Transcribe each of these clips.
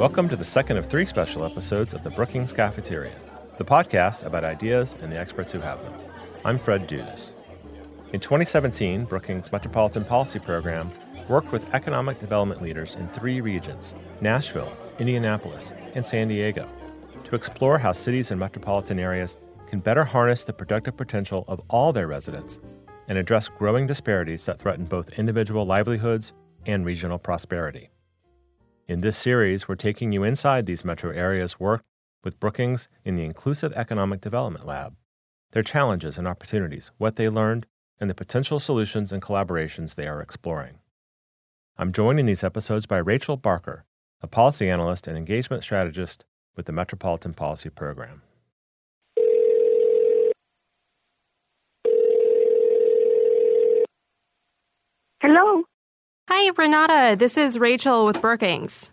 Welcome to the second of three special episodes of the Brookings Cafeteria, the podcast about ideas and the experts who have them. I'm Fred Dews. In 2017, Brookings Metropolitan Policy Program worked with economic development leaders in three regions Nashville, Indianapolis, and San Diego to explore how cities and metropolitan areas can better harness the productive potential of all their residents and address growing disparities that threaten both individual livelihoods and regional prosperity. In this series, we're taking you inside these metro areas' work with Brookings in the Inclusive Economic Development Lab, their challenges and opportunities, what they learned, and the potential solutions and collaborations they are exploring. I'm joined in these episodes by Rachel Barker, a policy analyst and engagement strategist with the Metropolitan Policy Program. Hello. Hi, Renata. This is Rachel with Brookings.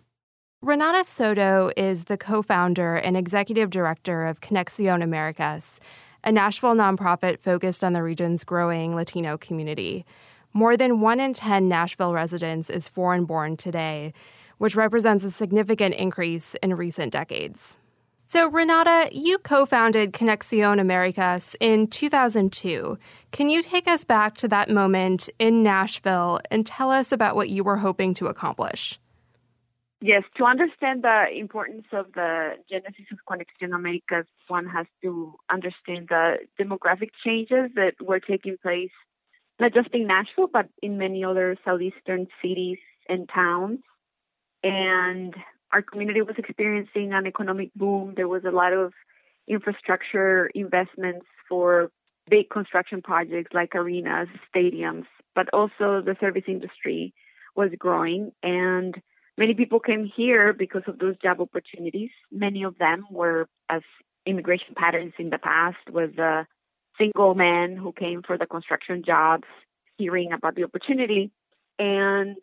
Renata Soto is the co founder and executive director of Conexion Americas, a Nashville nonprofit focused on the region's growing Latino community. More than one in 10 Nashville residents is foreign born today, which represents a significant increase in recent decades. So, Renata, you co founded Conexion Americas in 2002. Can you take us back to that moment in Nashville and tell us about what you were hoping to accomplish? Yes, to understand the importance of the genesis of Conexion Americas, one has to understand the demographic changes that were taking place, not just in Nashville, but in many other southeastern cities and towns. And our community was experiencing an economic boom. There was a lot of infrastructure investments for big construction projects like arenas, stadiums, but also the service industry was growing and many people came here because of those job opportunities. Many of them were as immigration patterns in the past was a single man who came for the construction jobs, hearing about the opportunity and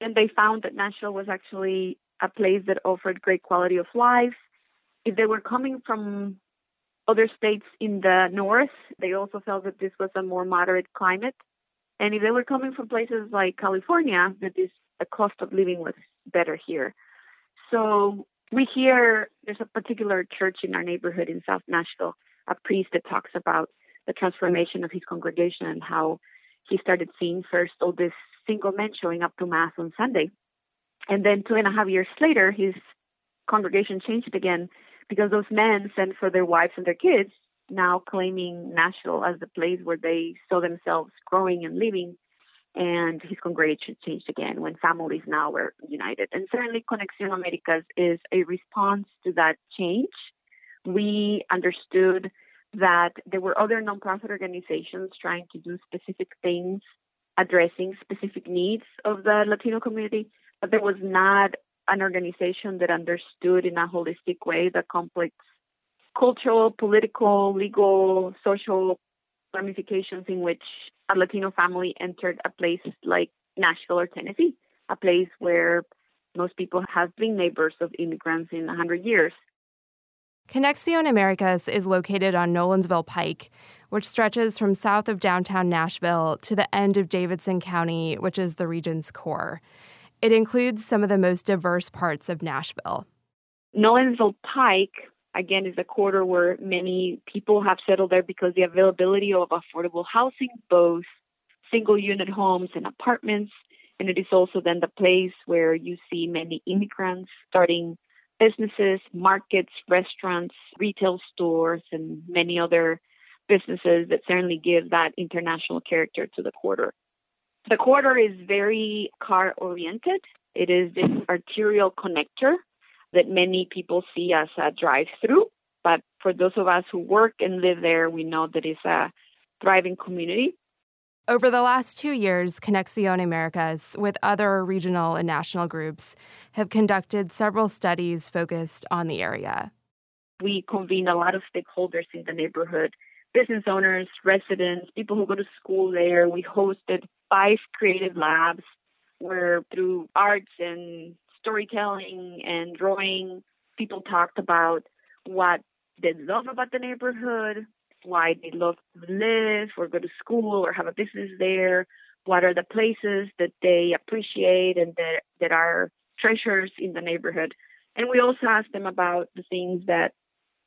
and they found that Nashville was actually a place that offered great quality of life. If they were coming from other states in the north, they also felt that this was a more moderate climate. And if they were coming from places like California, that this the cost of living was better here. So we hear there's a particular church in our neighborhood in South Nashville, a priest that talks about the transformation of his congregation and how he started seeing first all these single men showing up to mass on Sunday and then two and a half years later, his congregation changed again because those men sent for their wives and their kids, now claiming Nashville as the place where they saw themselves growing and living. And his congregation changed again when families now were united. And certainly, Conexión Americas is a response to that change. We understood that there were other nonprofit organizations trying to do specific things addressing specific needs of the Latino community, but there was not an organization that understood in a holistic way the complex cultural, political, legal, social ramifications in which a Latino family entered a place like Nashville or Tennessee, a place where most people have been neighbors of immigrants in 100 years. Conexion Americas is located on Nolensville Pike, which stretches from south of downtown Nashville to the end of Davidson County, which is the region's core. It includes some of the most diverse parts of Nashville. Nolensville Pike, again, is a quarter where many people have settled there because the availability of affordable housing, both single unit homes and apartments, and it is also then the place where you see many immigrants starting businesses, markets, restaurants, retail stores, and many other businesses that certainly give that international character to the quarter. The quarter is very car oriented. It is this arterial connector that many people see as a drive through. But for those of us who work and live there, we know that it's a thriving community. Over the last two years, Conexion Americas, with other regional and national groups, have conducted several studies focused on the area. We convene a lot of stakeholders in the neighborhood business owners, residents, people who go to school there. We hosted five creative labs where through arts and storytelling and drawing, people talked about what they love about the neighborhood, why they love to live or go to school or have a business there, what are the places that they appreciate and that, that are treasures in the neighborhood. And we also asked them about the things that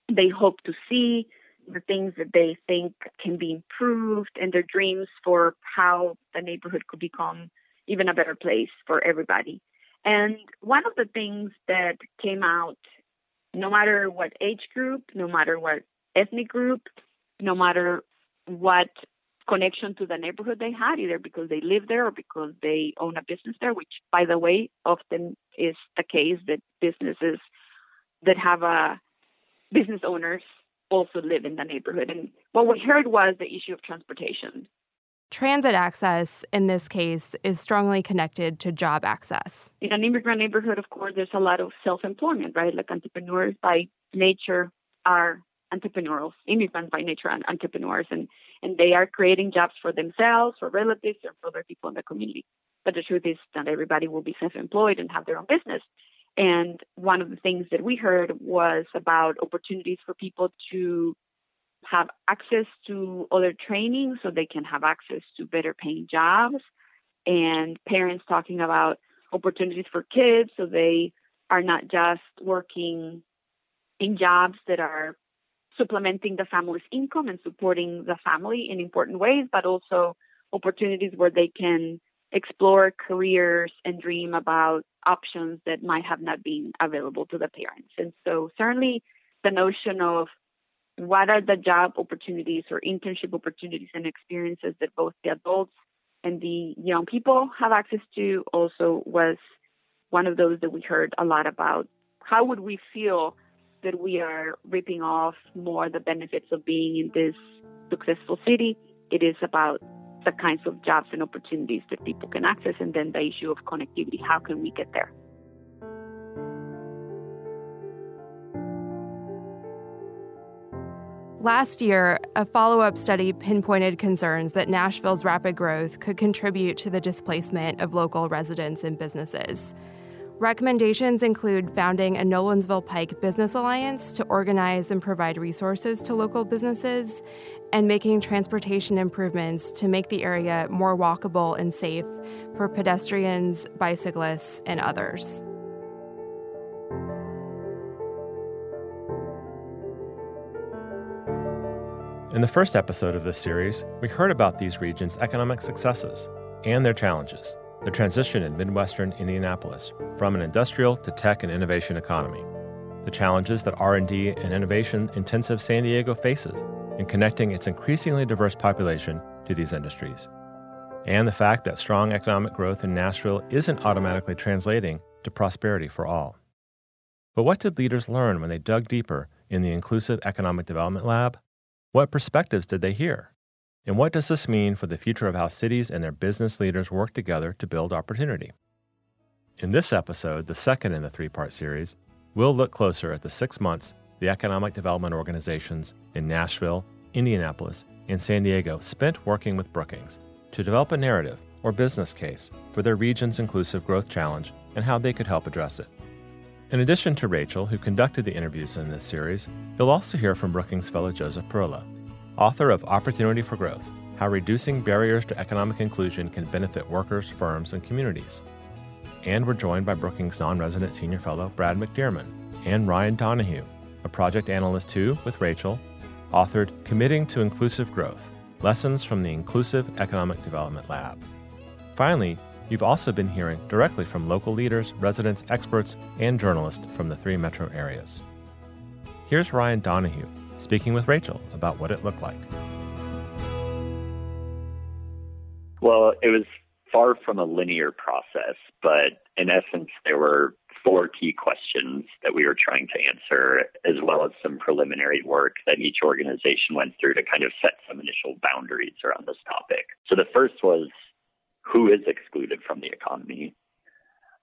they hope to see, the things that they think can be improved, and their dreams for how the neighborhood could become even a better place for everybody. And one of the things that came out, no matter what age group, no matter what ethnic group, no matter what connection to the neighborhood they had, either because they live there or because they own a business there, which, by the way, often is the case that businesses that have a business owners also live in the neighborhood. And what we heard was the issue of transportation. Transit access in this case is strongly connected to job access. In an immigrant neighborhood, of course, there's a lot of self employment, right? Like entrepreneurs by nature are entrepreneurs, immigrants by nature are entrepreneurs, and, and they are creating jobs for themselves, for relatives, or for other people in the community. But the truth is, not everybody will be self employed and have their own business. And one of the things that we heard was about opportunities for people to have access to other training so they can have access to better paying jobs. And parents talking about opportunities for kids so they are not just working in jobs that are supplementing the family's income and supporting the family in important ways, but also opportunities where they can explore careers and dream about options that might have not been available to the parents. And so certainly the notion of what are the job opportunities or internship opportunities and experiences that both the adults and the young people have access to also was one of those that we heard a lot about. How would we feel that we are ripping off more the benefits of being in this successful city? It is about the kinds of jobs and opportunities that people can access, and then the issue of connectivity. How can we get there? Last year, a follow up study pinpointed concerns that Nashville's rapid growth could contribute to the displacement of local residents and businesses. Recommendations include founding a Nolensville Pike Business Alliance to organize and provide resources to local businesses, and making transportation improvements to make the area more walkable and safe for pedestrians, bicyclists, and others. In the first episode of this series, we heard about these regions' economic successes and their challenges, the transition in Midwestern Indianapolis from an industrial to tech and innovation economy, the challenges that R&D and innovation intensive San Diego faces in connecting its increasingly diverse population to these industries, and the fact that strong economic growth in Nashville isn't automatically translating to prosperity for all. But what did leaders learn when they dug deeper in the Inclusive Economic Development Lab? What perspectives did they hear? And what does this mean for the future of how cities and their business leaders work together to build opportunity? In this episode, the second in the three part series, we'll look closer at the six months the economic development organizations in Nashville, Indianapolis, and San Diego spent working with Brookings to develop a narrative or business case for their region's inclusive growth challenge and how they could help address it. In addition to Rachel, who conducted the interviews in this series, you'll also hear from Brookings fellow Joseph Parilla, author of Opportunity for Growth How Reducing Barriers to Economic Inclusion Can Benefit Workers, Firms, and Communities. And we're joined by Brookings non resident senior fellow Brad McDearman and Ryan Donahue, a project analyst who, with Rachel, authored Committing to Inclusive Growth Lessons from the Inclusive Economic Development Lab. Finally, You've also been hearing directly from local leaders, residents, experts, and journalists from the three metro areas. Here's Ryan Donahue speaking with Rachel about what it looked like. Well, it was far from a linear process, but in essence, there were four key questions that we were trying to answer, as well as some preliminary work that each organization went through to kind of set some initial boundaries around this topic. So the first was who is excluded from the economy.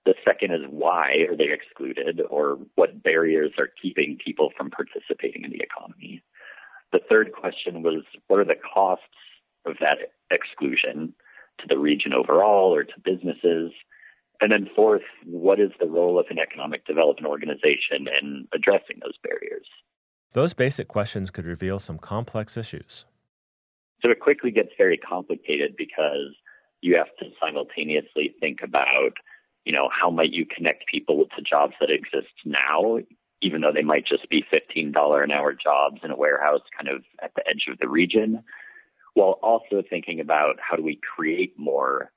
The second is why are they excluded or what barriers are keeping people from participating in the economy. The third question was what are the costs of that exclusion to the region overall or to businesses? And then fourth, what is the role of an economic development organization in addressing those barriers? Those basic questions could reveal some complex issues. So it quickly gets very complicated because you have to simultaneously think about you know, how might you connect people to jobs that exist now, even though they might just be $15 an hour jobs in a warehouse kind of at the edge of the region, while also thinking about how do we create more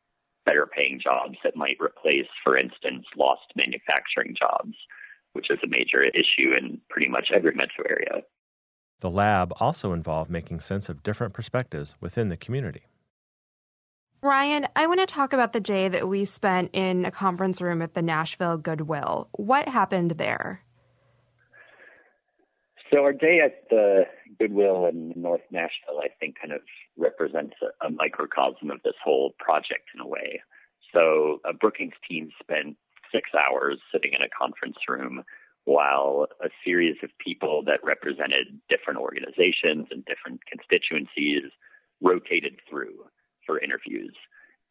better paying jobs that might replace, for instance, lost manufacturing jobs, which is a major issue in pretty much every metro area. The lab also involved making sense of different perspectives within the community. Ryan, I want to talk about the day that we spent in a conference room at the Nashville Goodwill. What happened there? So, our day at the Goodwill in North Nashville, I think, kind of represents a, a microcosm of this whole project in a way. So, a Brookings team spent six hours sitting in a conference room while a series of people that represented different organizations and different constituencies rotated through for interviews.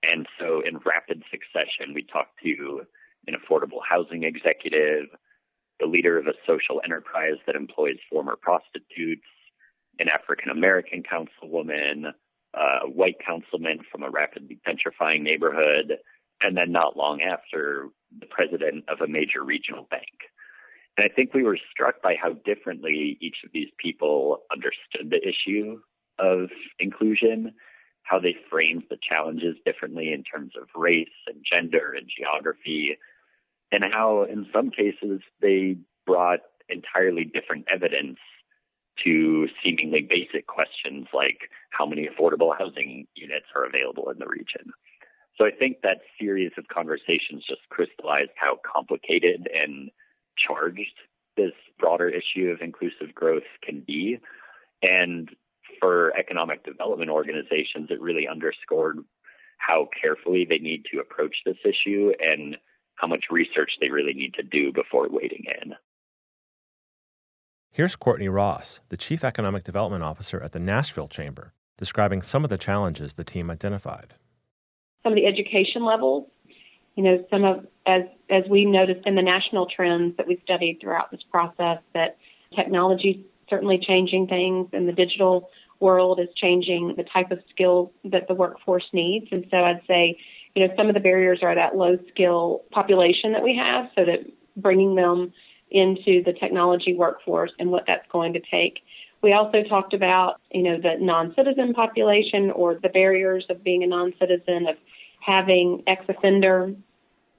And so, in rapid succession, we talked to an affordable housing executive, the leader of a social enterprise that employs former prostitutes, an African American councilwoman, a white councilman from a rapidly gentrifying neighborhood, and then not long after, the president of a major regional bank. And I think we were struck by how differently each of these people understood the issue of inclusion, how they framed the challenges differently in terms of race and gender and geography, and how in some cases they brought entirely different evidence to seemingly basic questions like how many affordable housing units are available in the region. So I think that series of conversations just crystallized how complicated and charged this broader issue of inclusive growth can be. And for economic development organizations, it really underscored how carefully they need to approach this issue and how much research they really need to do before wading in. Here's Courtney Ross, the Chief Economic Development Officer at the Nashville Chamber, describing some of the challenges the team identified. Some of the education levels, you know, some of as as we noticed in the national trends that we studied throughout this process that technology certainly changing things and the digital world is changing the type of skills that the workforce needs. And so I'd say, you know, some of the barriers are that low skill population that we have, so that bringing them into the technology workforce and what that's going to take. We also talked about, you know, the non-citizen population or the barriers of being a non-citizen, of having ex-offender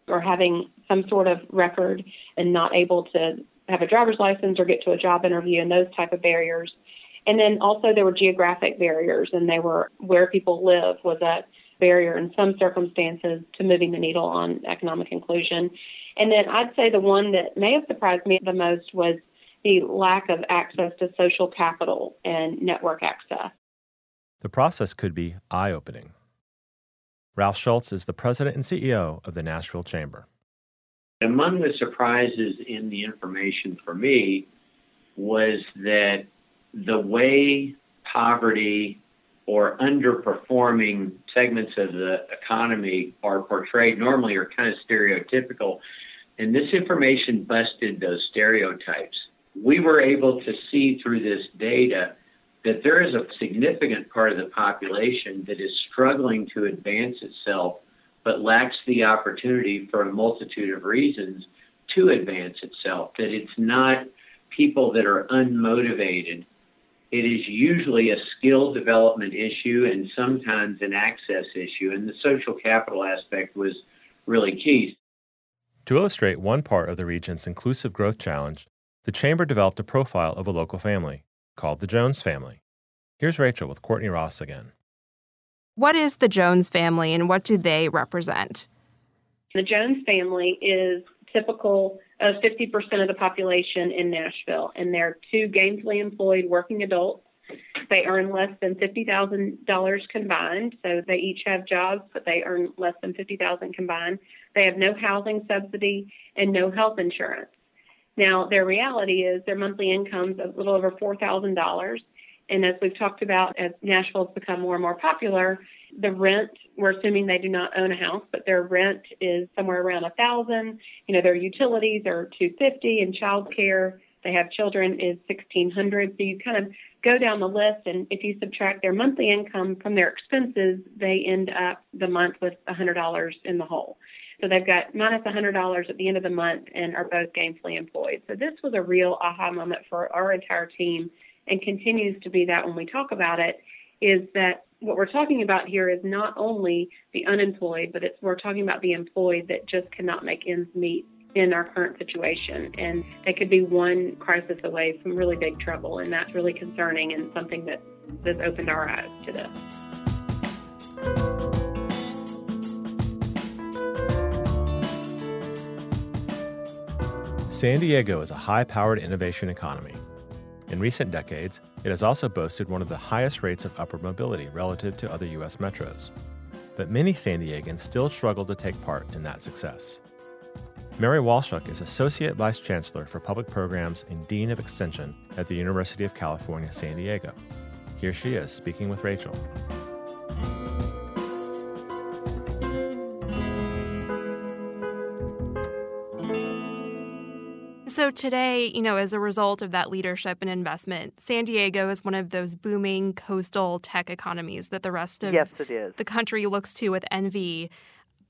or having some sort of record and not able to have a driver's license or get to a job interview and those type of barriers. And then also there were geographic barriers and they were where people live was a barrier in some circumstances to moving the needle on economic inclusion. And then I'd say the one that may have surprised me the most was the lack of access to social capital and network access. The process could be eye opening. Ralph Schulz is the president and CEO of the Nashville Chamber. Among the surprises in the information for me was that the way poverty or underperforming segments of the economy are portrayed normally are kind of stereotypical. And this information busted those stereotypes. We were able to see through this data that there is a significant part of the population that is struggling to advance itself, but lacks the opportunity for a multitude of reasons to advance itself. That it's not people that are unmotivated. It is usually a skill development issue and sometimes an access issue. And the social capital aspect was really key. To illustrate one part of the region's inclusive growth challenge, the Chamber developed a profile of a local family called the Jones family. Here's Rachel with Courtney Ross again. What is the Jones family and what do they represent? The Jones family is typical of 50% of the population in Nashville, and they're two gainfully employed working adults. They earn less than $50,000 combined, so they each have jobs, but they earn less than $50,000 combined. They have no housing subsidy and no health insurance. Now, their reality is their monthly income is a little over $4,000. And as we've talked about, as Nashville's become more and more popular, the rent, we're assuming they do not own a house, but their rent is somewhere around a thousand. You know, their utilities are two fifty and child care. They have children is sixteen hundred. So you kind of go down the list and if you subtract their monthly income from their expenses, they end up the month with a hundred dollars in the hole. So they've got minus a $100 at the end of the month and are both gainfully employed. So this was a real aha moment for our entire team and continues to be that when we talk about it is that what we're talking about here is not only the unemployed, but it's we're talking about the employed that just cannot make ends meet in our current situation. And they could be one crisis away from really big trouble. And that's really concerning and something that has opened our eyes to this. San Diego is a high powered innovation economy. In recent decades, it has also boasted one of the highest rates of upward mobility relative to other U.S. metros. But many San Diegans still struggle to take part in that success. Mary Walshok is Associate Vice Chancellor for Public Programs and Dean of Extension at the University of California, San Diego. Here she is speaking with Rachel. So today, you know, as a result of that leadership and investment, San Diego is one of those booming coastal tech economies that the rest of yes, it is. the country looks to with envy.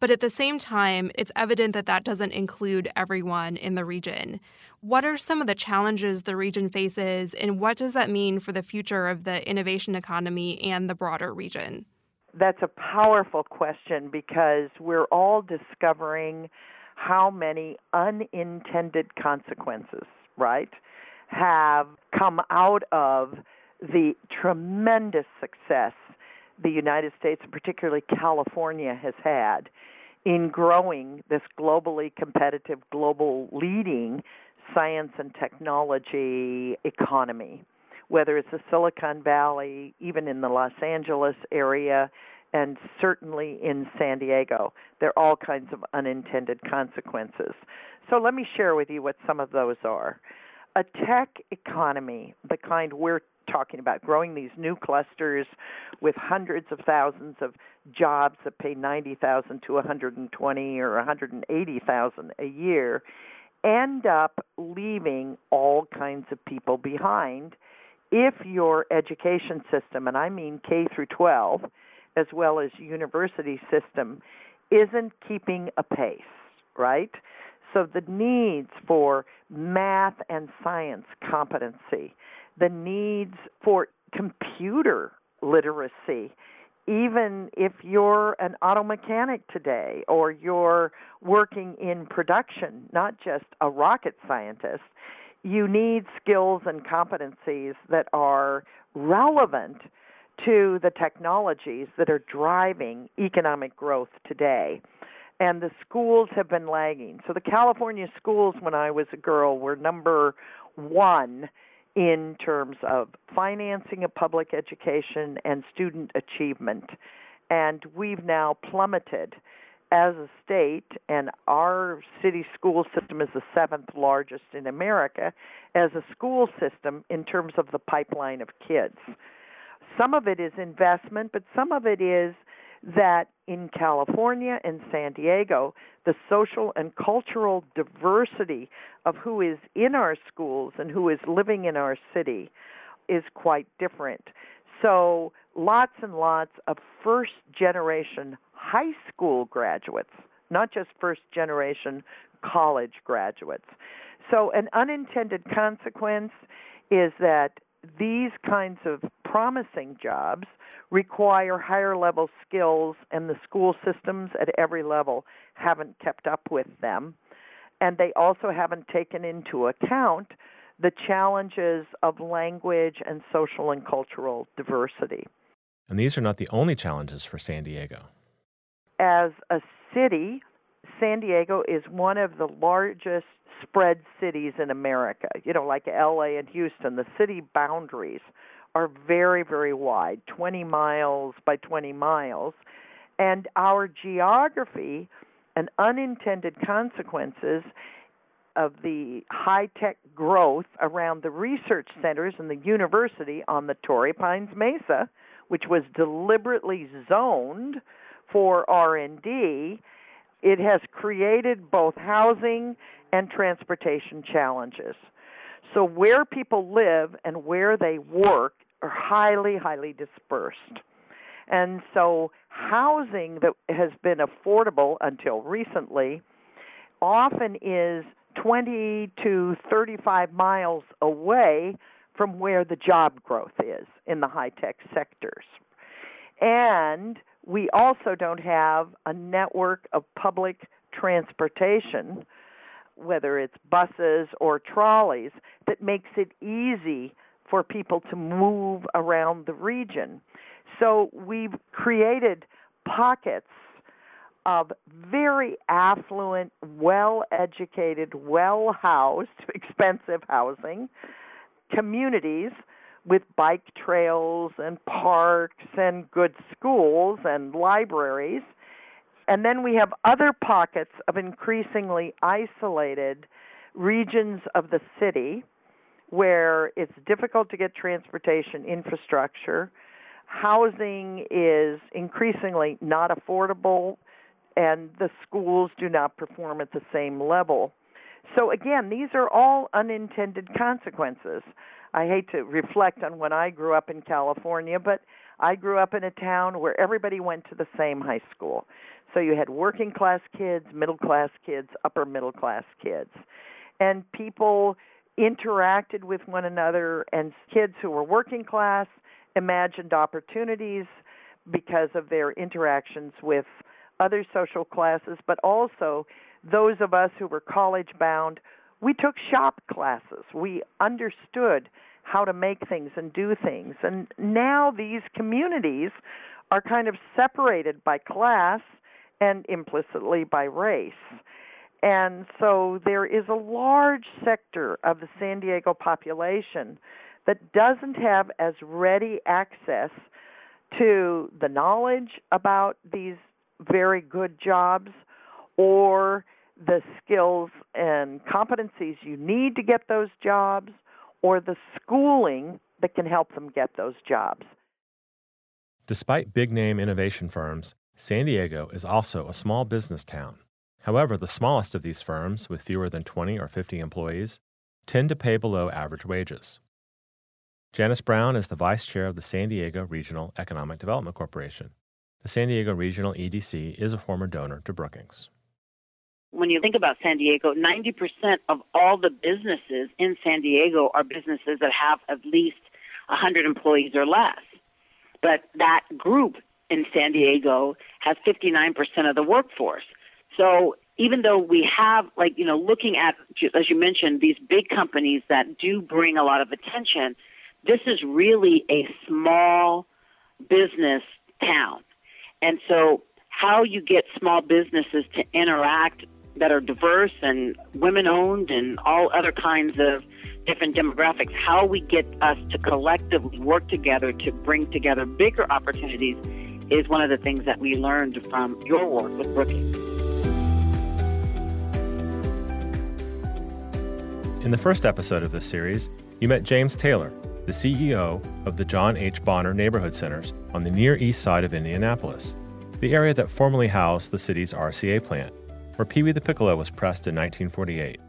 But at the same time, it's evident that that doesn't include everyone in the region. What are some of the challenges the region faces, and what does that mean for the future of the innovation economy and the broader region? That's a powerful question because we're all discovering how many unintended consequences, right, have come out of the tremendous success the United States, and particularly California, has had in growing this globally competitive, global leading science and technology economy. Whether it's the Silicon Valley, even in the Los Angeles area, and certainly in San Diego. There are all kinds of unintended consequences. So let me share with you what some of those are. A tech economy, the kind we're talking about, growing these new clusters with hundreds of thousands of jobs that pay 90,000 to 120 or 180,000 a year, end up leaving all kinds of people behind if your education system, and I mean K through 12, as well as university system isn't keeping a pace, right? So the needs for math and science competency, the needs for computer literacy, even if you're an auto mechanic today or you're working in production, not just a rocket scientist, you need skills and competencies that are relevant to the technologies that are driving economic growth today. And the schools have been lagging. So the California schools, when I was a girl, were number one in terms of financing of public education and student achievement. And we've now plummeted as a state, and our city school system is the seventh largest in America as a school system in terms of the pipeline of kids. Some of it is investment, but some of it is that in California and San Diego, the social and cultural diversity of who is in our schools and who is living in our city is quite different. So, lots and lots of first generation high school graduates, not just first generation college graduates. So, an unintended consequence is that these kinds of promising jobs require higher level skills, and the school systems at every level haven't kept up with them. And they also haven't taken into account the challenges of language and social and cultural diversity. And these are not the only challenges for San Diego. As a city, San Diego is one of the largest spread cities in America. You know, like LA and Houston, the city boundaries are very, very wide 20 miles by 20 miles. And our geography and unintended consequences of the high tech growth around the research centers and the university on the Torrey Pines Mesa, which was deliberately zoned for R&D, it has created both housing and transportation challenges. So, where people live and where they work are highly, highly dispersed. And so housing that has been affordable until recently often is 20 to 35 miles away from where the job growth is in the high tech sectors. And we also don't have a network of public transportation, whether it's buses or trolleys, that makes it easy for people to move around the region. So we've created pockets of very affluent, well educated, well housed, expensive housing communities with bike trails and parks and good schools and libraries. And then we have other pockets of increasingly isolated regions of the city where it's difficult to get transportation infrastructure. Housing is increasingly not affordable, and the schools do not perform at the same level. So, again, these are all unintended consequences. I hate to reflect on when I grew up in California, but I grew up in a town where everybody went to the same high school. So you had working class kids, middle class kids, upper middle class kids. And people interacted with one another, and kids who were working class imagined opportunities because of their interactions with other social classes, but also those of us who were college bound, we took shop classes. We understood how to make things and do things. And now these communities are kind of separated by class and implicitly by race. And so there is a large sector of the San Diego population that doesn't have as ready access to the knowledge about these very good jobs or the skills and competencies you need to get those jobs or the schooling that can help them get those jobs. Despite big name innovation firms, San Diego is also a small business town. However, the smallest of these firms, with fewer than 20 or 50 employees, tend to pay below average wages. Janice Brown is the vice chair of the San Diego Regional Economic Development Corporation. The San Diego Regional EDC is a former donor to Brookings. When you think about San Diego, 90% of all the businesses in San Diego are businesses that have at least 100 employees or less. But that group in San Diego has 59% of the workforce. So even though we have, like, you know, looking at, as you mentioned, these big companies that do bring a lot of attention, this is really a small business town. And so how you get small businesses to interact that are diverse and women owned and all other kinds of different demographics, how we get us to collectively work together to bring together bigger opportunities is one of the things that we learned from your work with Brookings. In the first episode of this series, you met James Taylor, the CEO of the John H. Boner Neighborhood Centers on the Near East Side of Indianapolis, the area that formerly housed the city's RCA plant, where Pee Wee the Piccolo was pressed in 1948.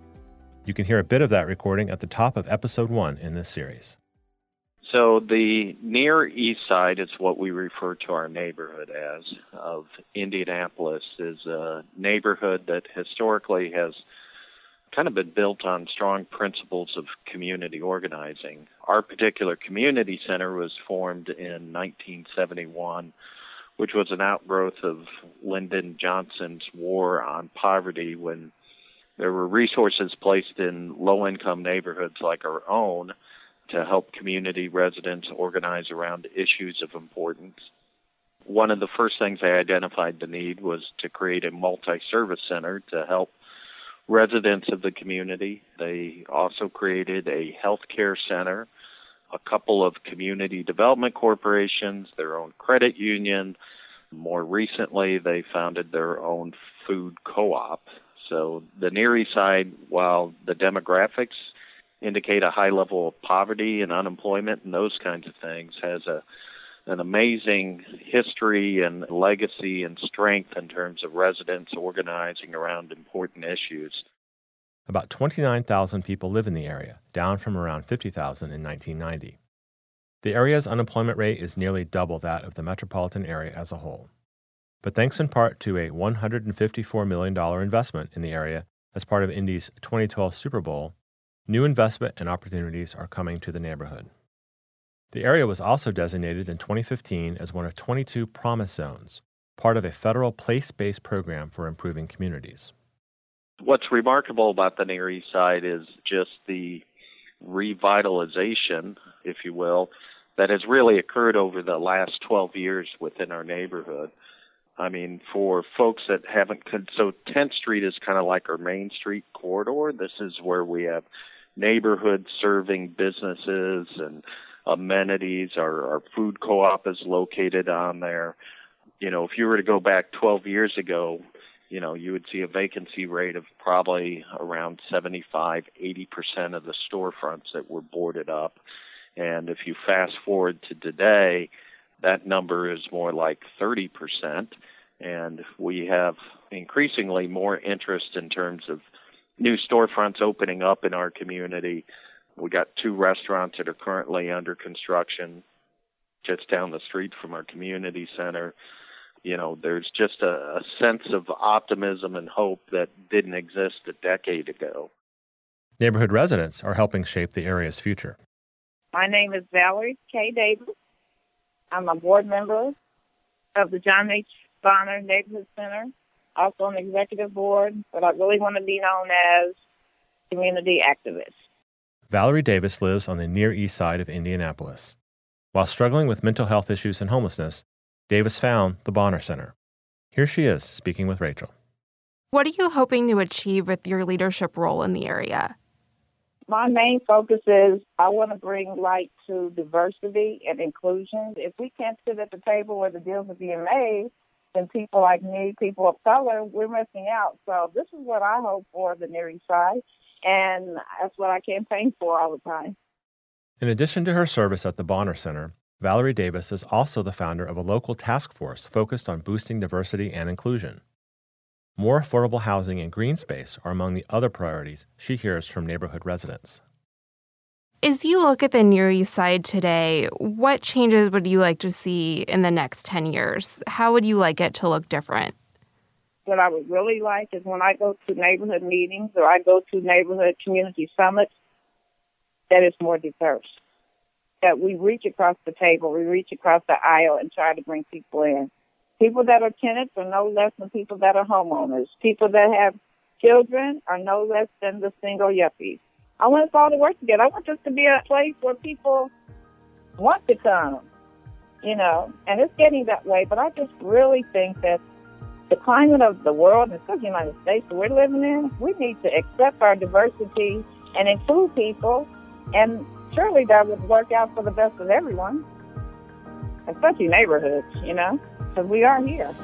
You can hear a bit of that recording at the top of episode one in this series. So the near east side is what we refer to our neighborhood as of Indianapolis is a neighborhood that historically has kind of been built on strong principles of community organizing. Our particular community center was formed in 1971, which was an outgrowth of Lyndon Johnson's war on poverty when there were resources placed in low income neighborhoods like our own to help community residents organize around issues of importance. One of the first things they identified the need was to create a multi service center to help residents of the community. They also created a healthcare center, a couple of community development corporations, their own credit union. More recently, they founded their own food co op. So the Near East Side, while the demographics indicate a high level of poverty and unemployment and those kinds of things has a an amazing history and legacy and strength in terms of residents organizing around important issues. About 29,000 people live in the area, down from around 50,000 in 1990. The area's unemployment rate is nearly double that of the metropolitan area as a whole. But thanks in part to a $154 million investment in the area as part of Indy's 2012 Super Bowl, new investment and opportunities are coming to the neighborhood. The area was also designated in 2015 as one of 22 Promise Zones, part of a federal place based program for improving communities. What's remarkable about the Near East Side is just the revitalization, if you will, that has really occurred over the last 12 years within our neighborhood. I mean, for folks that haven't, so 10th Street is kind of like our Main Street corridor. This is where we have neighborhood serving businesses and amenities. Our, our food co-op is located on there. You know, if you were to go back 12 years ago, you know, you would see a vacancy rate of probably around 75, 80% of the storefronts that were boarded up. And if you fast forward to today, that number is more like 30%. And we have increasingly more interest in terms of new storefronts opening up in our community. We got two restaurants that are currently under construction just down the street from our community center. You know, there's just a, a sense of optimism and hope that didn't exist a decade ago. Neighborhood residents are helping shape the area's future. My name is Valerie K. Davis. I'm a board member of the John H. Boner Neighborhood Center, also on the executive board, but I really want to be known as community activist. Valerie Davis lives on the Near East Side of Indianapolis. While struggling with mental health issues and homelessness, Davis found the Boner Center. Here she is speaking with Rachel. What are you hoping to achieve with your leadership role in the area? My main focus is I want to bring light to diversity and inclusion. If we can't sit at the table where the deals are being made, then people like me, people of color, we're missing out. So this is what I hope for the Near East Side, and that's what I campaign for all the time. In addition to her service at the Boner Center, Valerie Davis is also the founder of a local task force focused on boosting diversity and inclusion. More affordable housing and green space are among the other priorities she hears from neighborhood residents. As you look at the Near East Side today, what changes would you like to see in the next 10 years? How would you like it to look different? What I would really like is when I go to neighborhood meetings or I go to neighborhood community summits, that it's more diverse. That we reach across the table, we reach across the aisle and try to bring people in. People that are tenants are no less than people that are homeowners. People that have children are no less than the single yuppies. I want us all to work together. I want this to be a place where people want to come, you know, and it's getting that way. But I just really think that the climate of the world, and especially the United States that we're living in, we need to accept our diversity and include people. And surely that would work out for the best of everyone, especially neighborhoods, you know because we are here.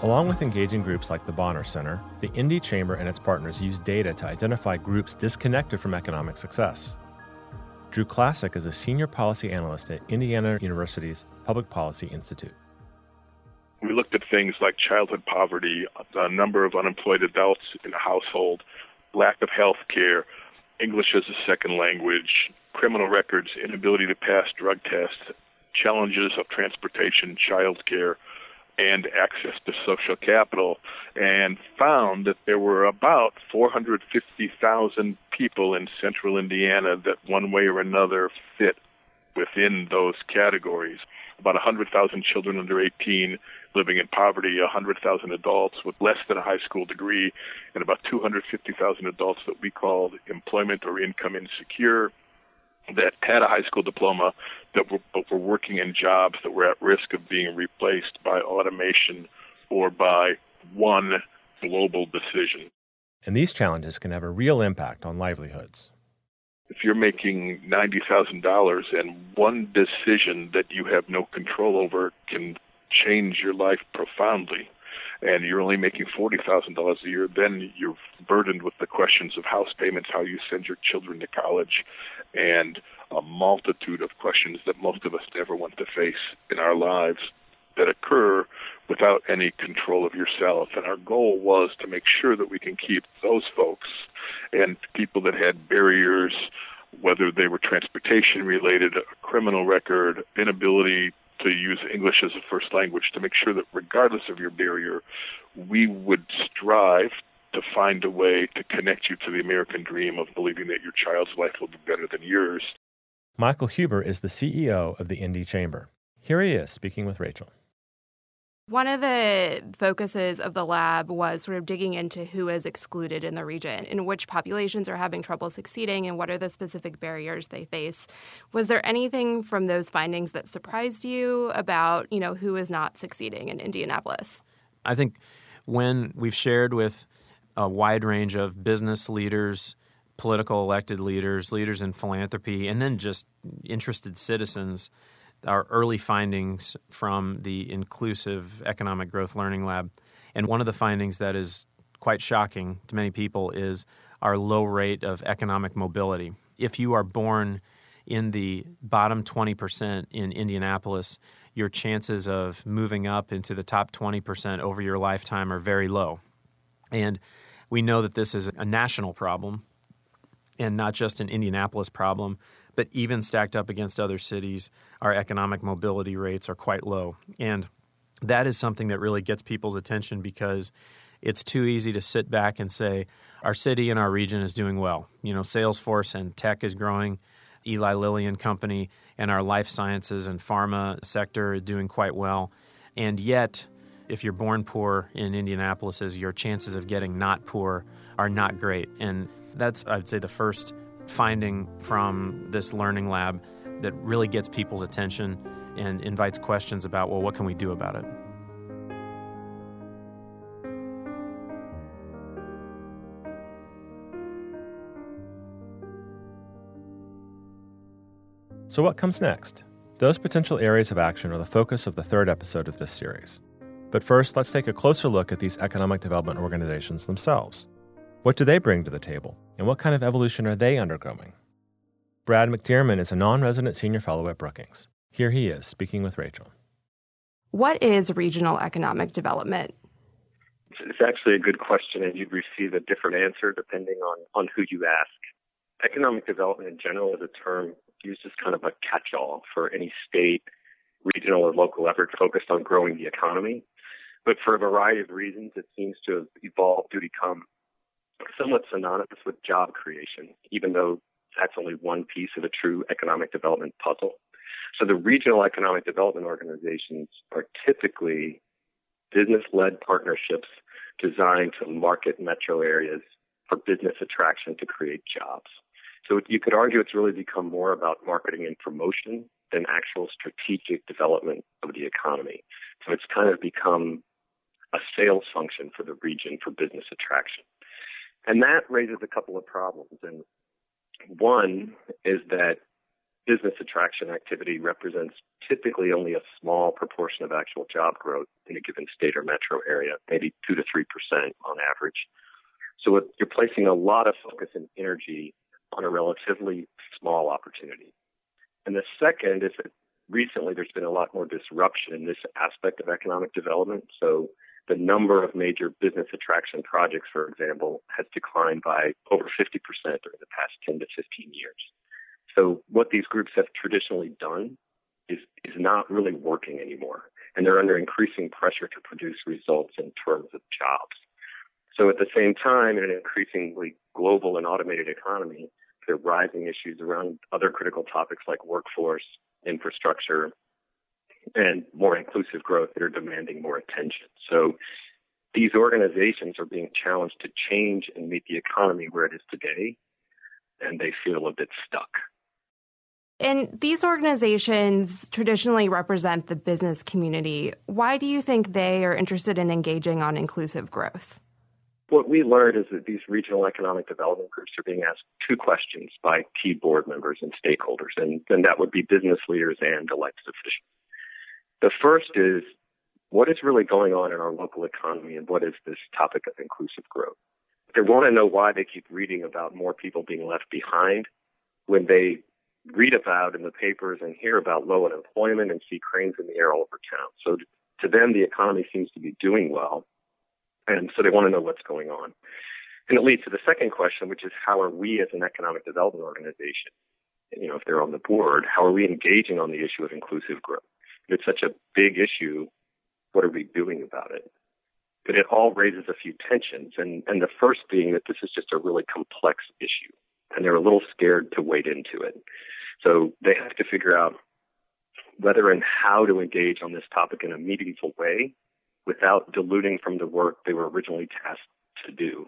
Along with engaging groups like the Boner Center, the Indy Chamber and its partners use data to identify groups disconnected from economic success. Drew Klacik is a senior policy analyst at Indiana University's Public Policy Institute. We looked at things like childhood poverty, the number of unemployed adults in a household, lack of health care, English as a second language, criminal records, inability to pass drug tests, challenges of transportation, child care, and access to social capital, and found that there were about 450,000 people in central Indiana that one way or another fit within those categories. About 100,000 children under 18 living in poverty, 100,000 adults with less than a high school degree, and about 250,000 adults that we called employment or income insecure that had a high school diploma that were, but were working in jobs that were at risk of being replaced by automation or by one global decision. And these challenges can have a real impact on livelihoods if you're making ninety thousand dollars and one decision that you have no control over can change your life profoundly and you're only making forty thousand dollars a year, then you're burdened with the questions of house payments, how you send your children to college, and a multitude of questions that most of us never want to face in our lives. that occur without any control of yourself. And our goal was to make sure that we can keep those folks and people that had barriers, whether they were transportation related, a criminal record, inability to use English as a first language, to make sure that regardless of your barrier, we would strive to find a way to connect you to the American dream of believing that your child's life will be better than yours. Michael Huber is the CEO of the Indy Chamber. Here he is speaking with Rachel. One of the focuses of the lab was sort of digging into who is excluded in the region and which populations are having trouble succeeding and what are the specific barriers they face. Was there anything from those findings that surprised you about, you know, who is not succeeding in Indianapolis? I think when we've shared with a wide range of business leaders, political elected leaders, leaders in philanthropy, and then just interested citizens – our early findings from the Inclusive Economic Growth Learning Lab. And one of the findings that is quite shocking to many people is our low rate of economic mobility. If you are born in the bottom 20% in Indianapolis, your chances of moving up into the top 20% over your lifetime are very low. And we know that this is a national problem and not just an Indianapolis problem but even stacked up against other cities, our economic mobility rates are quite low. And that is something that really gets people's attention because it's too easy to sit back and say, our city and our region is doing well. You know, Salesforce and tech is growing. Eli Lilly and Company and our life sciences and pharma sector are doing quite well. And yet, if you're born poor in Indianapolis, your chances of getting not poor are not great. And that's, I'd say, the first finding from this learning lab that really gets people's attention and invites questions about, well, what can we do about it? So, what comes next? Those potential areas of action are the focus of the third episode of this series. But first, let's take a closer look at these economic development organizations themselves. What do they bring to the table, and what kind of evolution are they undergoing? Brad McDearman is a non resident senior fellow at Brookings. Here he is speaking with Rachel. What is regional economic development? It's actually a good question, and you'd receive a different answer depending on, on who you ask. Economic development in general is a term used as kind of a catch all for any state, regional, or local effort focused on growing the economy. But for a variety of reasons, it seems to have evolved to become somewhat synonymous with job creation, even though that's only one piece of a true economic development puzzle. So the regional economic development organizations are typically business led partnerships designed to market metro areas for business attraction to create jobs. So you could argue it's really become more about marketing and promotion than actual strategic development of the economy. So it's kind of become a sales function for the region for business attraction. And that raises a couple of problems. And one is that business attraction activity represents typically only a small proportion of actual job growth in a given state or metro area, maybe 2 to 3% on average. So you're placing a lot of focus and energy on a relatively small opportunity. And the second is that recently there's been a lot more disruption in this aspect of economic development. So the number of major business attraction projects, for example, has declined by over 50% during the past 10 to 15 years. So what these groups have traditionally done is, is not really working anymore. And they're under increasing pressure to produce results in terms of jobs. So at the same time, in an increasingly global and automated economy, there are rising issues around other critical topics like workforce, infrastructure, and more inclusive growth that are demanding more attention. So these organizations are being challenged to change and meet the economy where it is today, and they feel a bit stuck. And these organizations traditionally represent the business community. Why do you think they are interested in engaging on inclusive growth? What we learned is that these regional economic development groups are being asked two questions by key board members and stakeholders, and, and that would be business leaders and elected officials. The first is what is really going on in our local economy and what is this topic of inclusive growth? They want to know why they keep reading about more people being left behind when they read about in the papers and hear about low unemployment and see cranes in the air all over town. So To them, the economy seems to be doing well, and so they want to know what's going on. And it leads to the second question, which is how are we as an economic development organization, you know, if they're on the board, how are we engaging on the issue of inclusive growth? It's such a big issue, what are we doing about it? But it all raises a few tensions, and, and the first being that this is just a really complex issue, and they're a little scared to wade into it. So they have to figure out whether and how to engage on this topic in a meaningful way without diluting from the work they were originally tasked to do.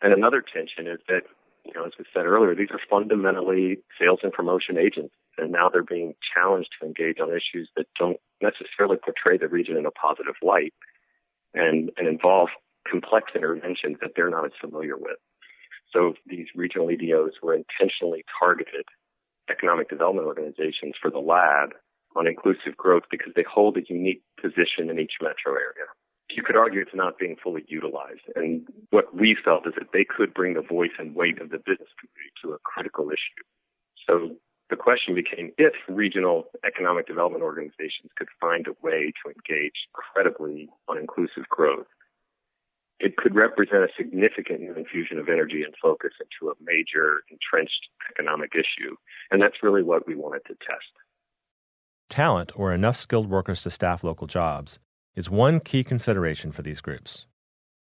And another tension is that, you know, as we said earlier, these are fundamentally sales and promotion agents, and now they're being challenged to engage on issues that don't necessarily portray the region in a positive light and, and involve complex interventions that they're not as familiar with. So these regional EDOs were intentionally targeted economic development organizations for the lab on inclusive growth because they hold a unique position in each metro area. You could argue it's not being fully utilized. And what we felt is that they could bring the voice and weight of the business community to a critical issue. So the question became if regional economic development organizations could find a way to engage credibly on inclusive growth, it could represent a significant new infusion of energy and focus into a major entrenched economic issue. And that's really what we wanted to test. Talent, or enough skilled workers to staff local jobs, is one key consideration for these groups.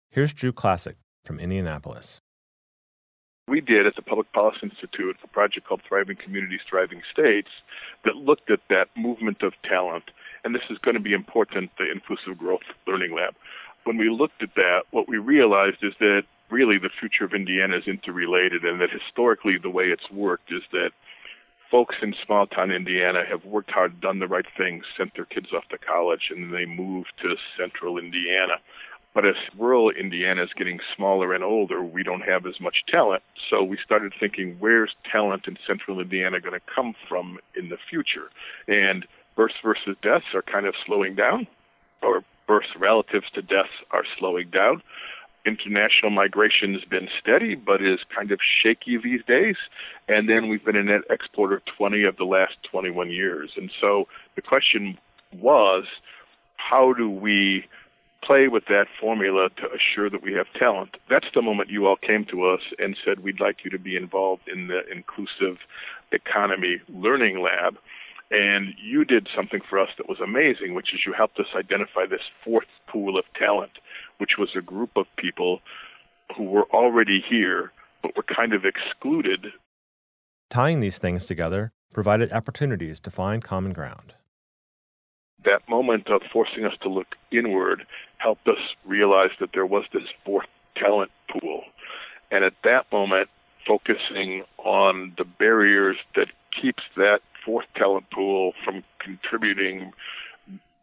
Here's Drew Klacik from Indianapolis. We did at the Public Policy Institute a project called Thriving Communities, Thriving States that looked at that movement of talent. And this is going to be important, the Inclusive Growth Learning Lab when we looked at that, what we realized is that really the future of Indiana is interrelated, and that historically the way it's worked is that folks in small town Indiana have worked hard, done the right things, sent their kids off to college, and then they moved to central Indiana. But as rural Indiana is getting smaller and older, we don't have as much talent. So we started thinking, where's talent in central Indiana going to come from in the future? And births versus deaths are kind of slowing down, or births relatives to deaths are slowing down. International migration has been steady, but is kind of shaky these days. And then we've been a net exporter 20 of the last 21 years. And so the question was, how do we play with that formula to assure that we have talent? That's the moment you all came to us and said, we'd like you to be involved in the inclusive economy learning lab. And you did something for us that was amazing, which is you helped us identify this fourth pool of talent, which was a group of people who were already here, but were kind of excluded. Tying these things together provided opportunities to find common ground. That moment of forcing us to look inward helped us realize that there was this fourth talent pool. And at that moment, focusing on the barriers that keeps that fourth talent pool from contributing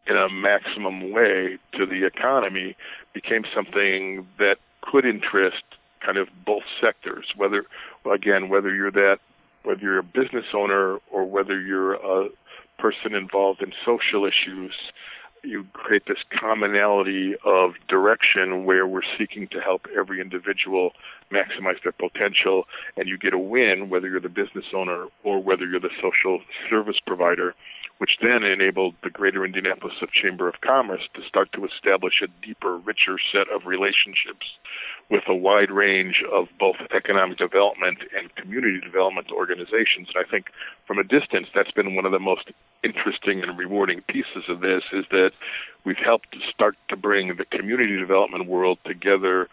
in a maximum way to the economy became something that could interest kind of both sectors whether again whether you're that whether you're a business owner or whether you're a person involved in social issues you create this commonality of direction where we're seeking to help every individual maximize their potential and you get a win whether you're the business owner or whether you're the social service provider which then enabled the Greater Indianapolis Chamber of Commerce to start to establish a deeper, richer set of relationships with a wide range of both economic development and community development organizations. And I think from a distance, that's been one of the most interesting and rewarding pieces of this is that we've helped start to bring the community development world together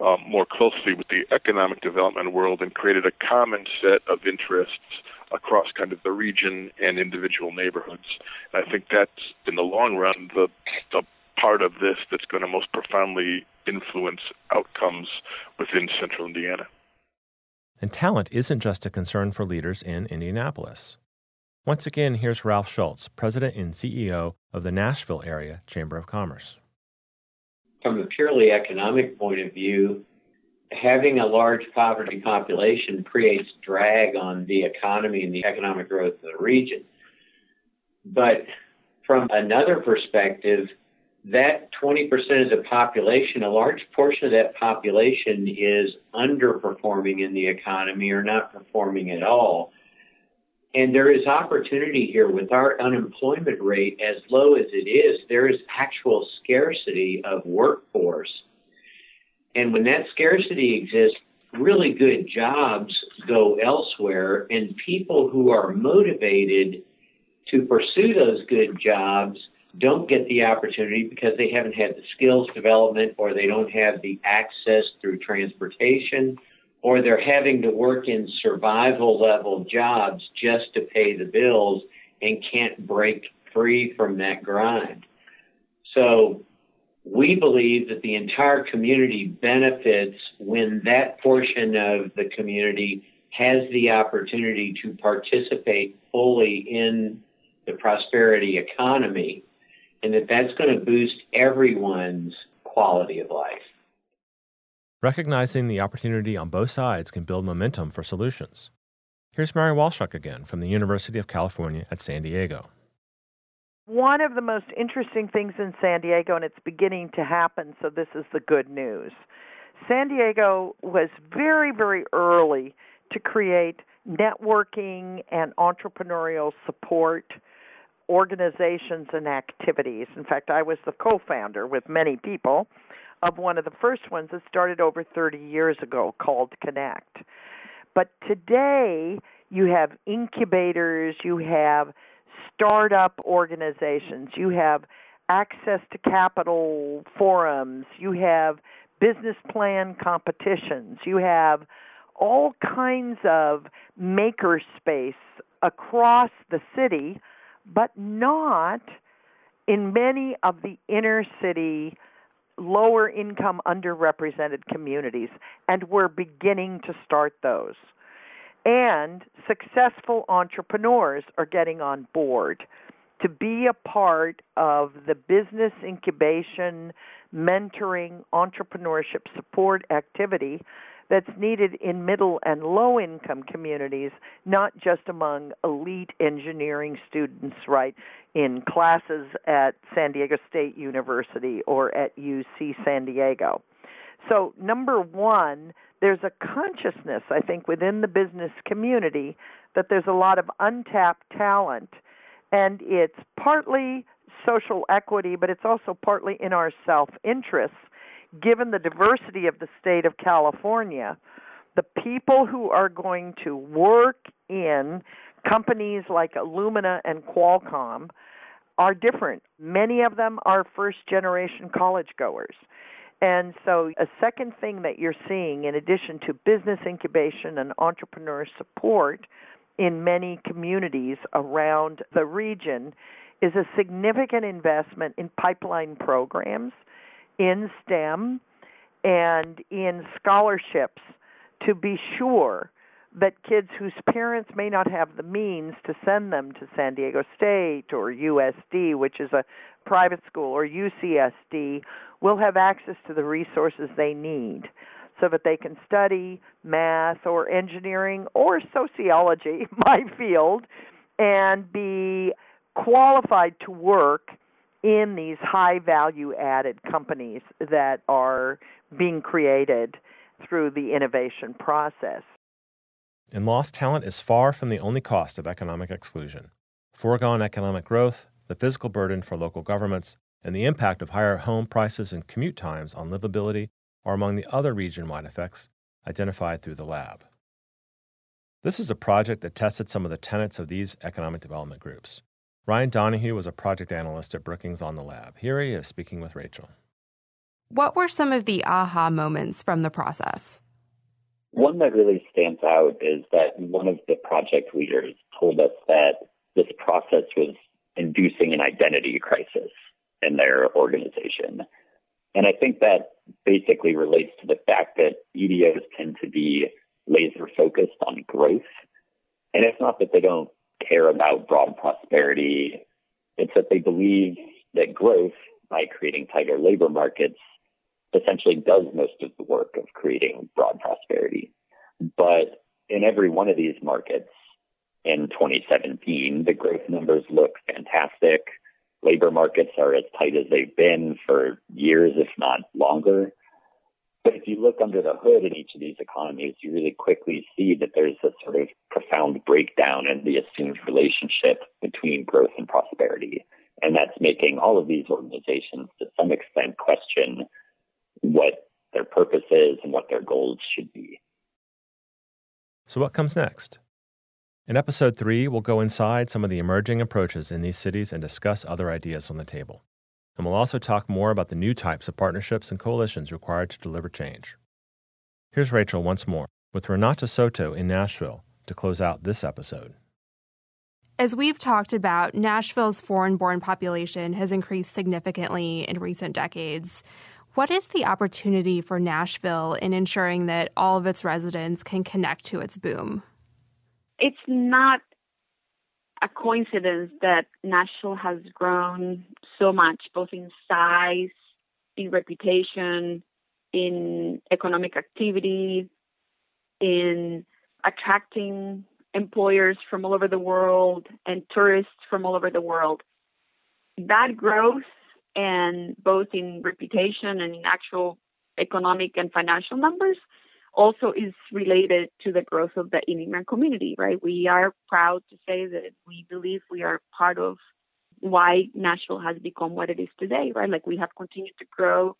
um, more closely with the economic development world and created a common set of interests across kind of the region and individual neighborhoods. And I think that's in the long run the the part of this that's going to most profoundly influence outcomes within central Indiana. And talent isn't just a concern for leaders in Indianapolis. Once again, here's Ralph Schulz, President and CEO of the Nashville Area Chamber of Commerce. From a purely economic point of view, having a large poverty population creates drag on the economy and the economic growth of the region. But from another perspective, that 20% of the population, a large portion of that population is underperforming in the economy or not performing at all. And there is opportunity here with our unemployment rate as low as it is. There is actual scarcity of workforce. And when that scarcity exists, really good jobs go elsewhere, and people who are motivated to pursue those good jobs don't get the opportunity because they haven't had the skills development or they don't have the access through transportation or they're having to work in survival level jobs just to pay the bills and can't break free from that grind. So we believe that the entire community benefits when that portion of the community has the opportunity to participate fully in the prosperity economy and that that's going to boost everyone's quality of life. Recognizing the opportunity on both sides can build momentum for solutions. Here's Mary Walshok again from the University of California at San Diego. One of the most interesting things in San Diego, and it's beginning to happen, so this is the good news. San Diego was very, very early to create networking and entrepreneurial support organizations and activities. In fact, I was the co founder with many people of one of the first ones that started over 30 years ago called Connect. But today, you have incubators, you have startup organizations, you have access to capital forums, you have business plan competitions, you have all kinds of makerspace across the city, but not in many of the inner city lower income underrepresented communities, and we're beginning to start those. And successful entrepreneurs are getting on board to be a part of the business incubation, mentoring, entrepreneurship support activity that's needed in middle and low income communities, not just among elite engineering students, right, in classes at San Diego State University or at UC San Diego. So, number one, there's a consciousness, I think, within the business community that there's a lot of untapped talent, and it's partly social equity, but it's also partly in our self interest given the diversity of the state of California, the people who are going to work in companies like Illumina and Qualcomm are different. Many of them are first generation college goers. And so, a second thing that you're seeing, in addition to business incubation and entrepreneur support in many communities around the region, is a significant investment in pipeline programs in STEM and in scholarships to be sure that kids whose parents may not have the means to send them to San Diego State or USD, which is a private school, or UCSD, will have access to the resources they need so that they can study math or engineering or sociology, my field, and be qualified to work in these high value added companies that are being created through the innovation process. And lost talent is far from the only cost of economic exclusion. Foregone economic growth, the physical burden for local governments, and the impact of higher home prices and commute times on livability are among the other region wide effects identified through the lab. This is a project that tested some of the tenets of these economic development groups. Ryan Donahue was a project analyst at Brookings on the lab. Here he is speaking with Rachel. What were some of the aha moments from the process? One that really stands out is that one of the project leaders told us that this process was inducing an identity crisis in their organization. And I think that basically relates to the fact that EDOs tend to be laser focused on growth. And it's not that they don't care about broad prosperity. It's that they believe that growth, by creating tighter labor markets, essentially does most of the work of creating broad prosperity. But in every one of these markets in 2017, the growth numbers look fantastic. Labor markets are as tight as they've been for years, if not longer. But if you look under the hood in each of these economies, you really quickly see that there's a sort of profound breakdown in the assumed relationship between growth and prosperity. And that's making all of these organizations to some extent question what their purpose is and what their goals should be. So, what comes next? In episode three, we'll go inside some of the emerging approaches in these cities and discuss other ideas on the table. And we'll also talk more about the new types of partnerships and coalitions required to deliver change. Here's Rachel once more with Renata Soto in Nashville to close out this episode. As we've talked about, Nashville's foreign born population has increased significantly in recent decades. What is the opportunity for Nashville in ensuring that all of its residents can connect to its boom? It's not a coincidence that Nashville has grown so much, both in size, in reputation, in economic activity, in attracting employers from all over the world and tourists from all over the world. That growth and both in reputation and in actual economic and financial numbers also is related to the growth of the immigrant community, right? We are proud to say that we believe we are part of why Nashville has become what it is today, right? Like we have continued to grow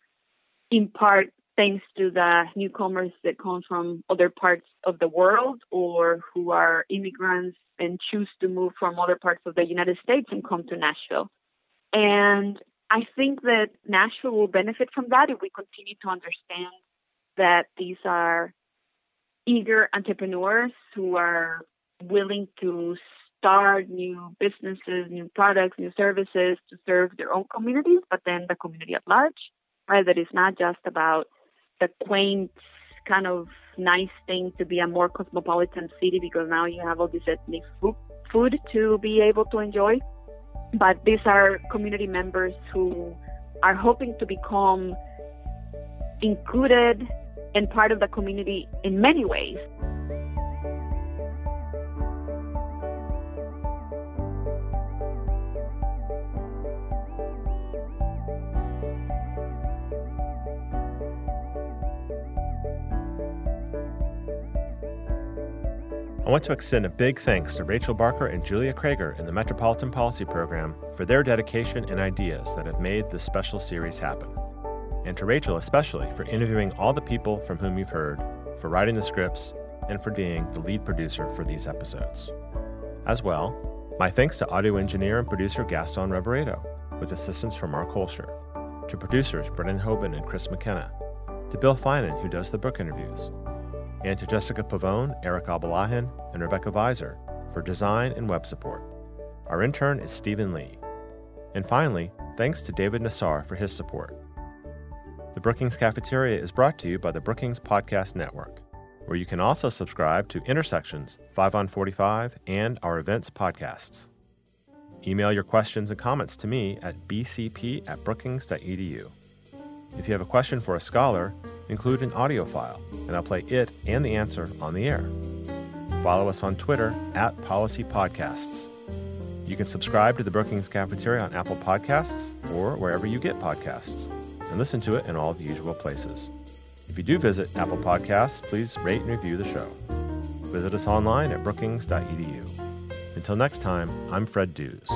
in part thanks to the newcomers that come from other parts of the world or who are immigrants and choose to move from other parts of the United States and come to Nashville. And I think that Nashville will benefit from that if we continue to understand that these are eager entrepreneurs who are willing to start new businesses, new products, new services to serve their own communities, but then the community at large, right? That it's not just about the quaint kind of nice thing to be a more cosmopolitan city because now you have all this ethnic food to be able to enjoy. But these are community members who are hoping to become included and part of the community in many ways. I want to extend a big thanks to Rachel Barker and Julia Crager in the Metropolitan Policy Program for their dedication and ideas that have made this special series happen. And to Rachel especially for interviewing all the people from whom you've heard, for writing the scripts, and for being the lead producer for these episodes. As well, my thanks to audio engineer and producer Gaston Reboredo, with assistance from Mark Hoelscher, to producers Brennan Hoban and Chris McKenna, to Bill Finan, who does the book interviews, and to Jessica Pavone, Eric Abalahin, and Rebecca Viser for design and web support. Our intern is Stephen Lee. And finally, thanks to David Nassar for his support. The Brookings Cafeteria is brought to you by the Brookings Podcast Network, where you can also subscribe to Intersections, 5 on 45, and our events podcasts. Email your questions and comments to me at bcp at brookings.edu. If you have a question for a scholar, include an audio file, and I'll play it and the answer on the air. Follow us on Twitter at Policy Podcasts. You can subscribe to the Brookings Cafeteria on Apple Podcasts or wherever you get podcasts, and listen to it in all the usual places. If you do visit Apple Podcasts, please rate and review the show. Visit us online at brookings.edu. Until next time, I'm Fred Dews.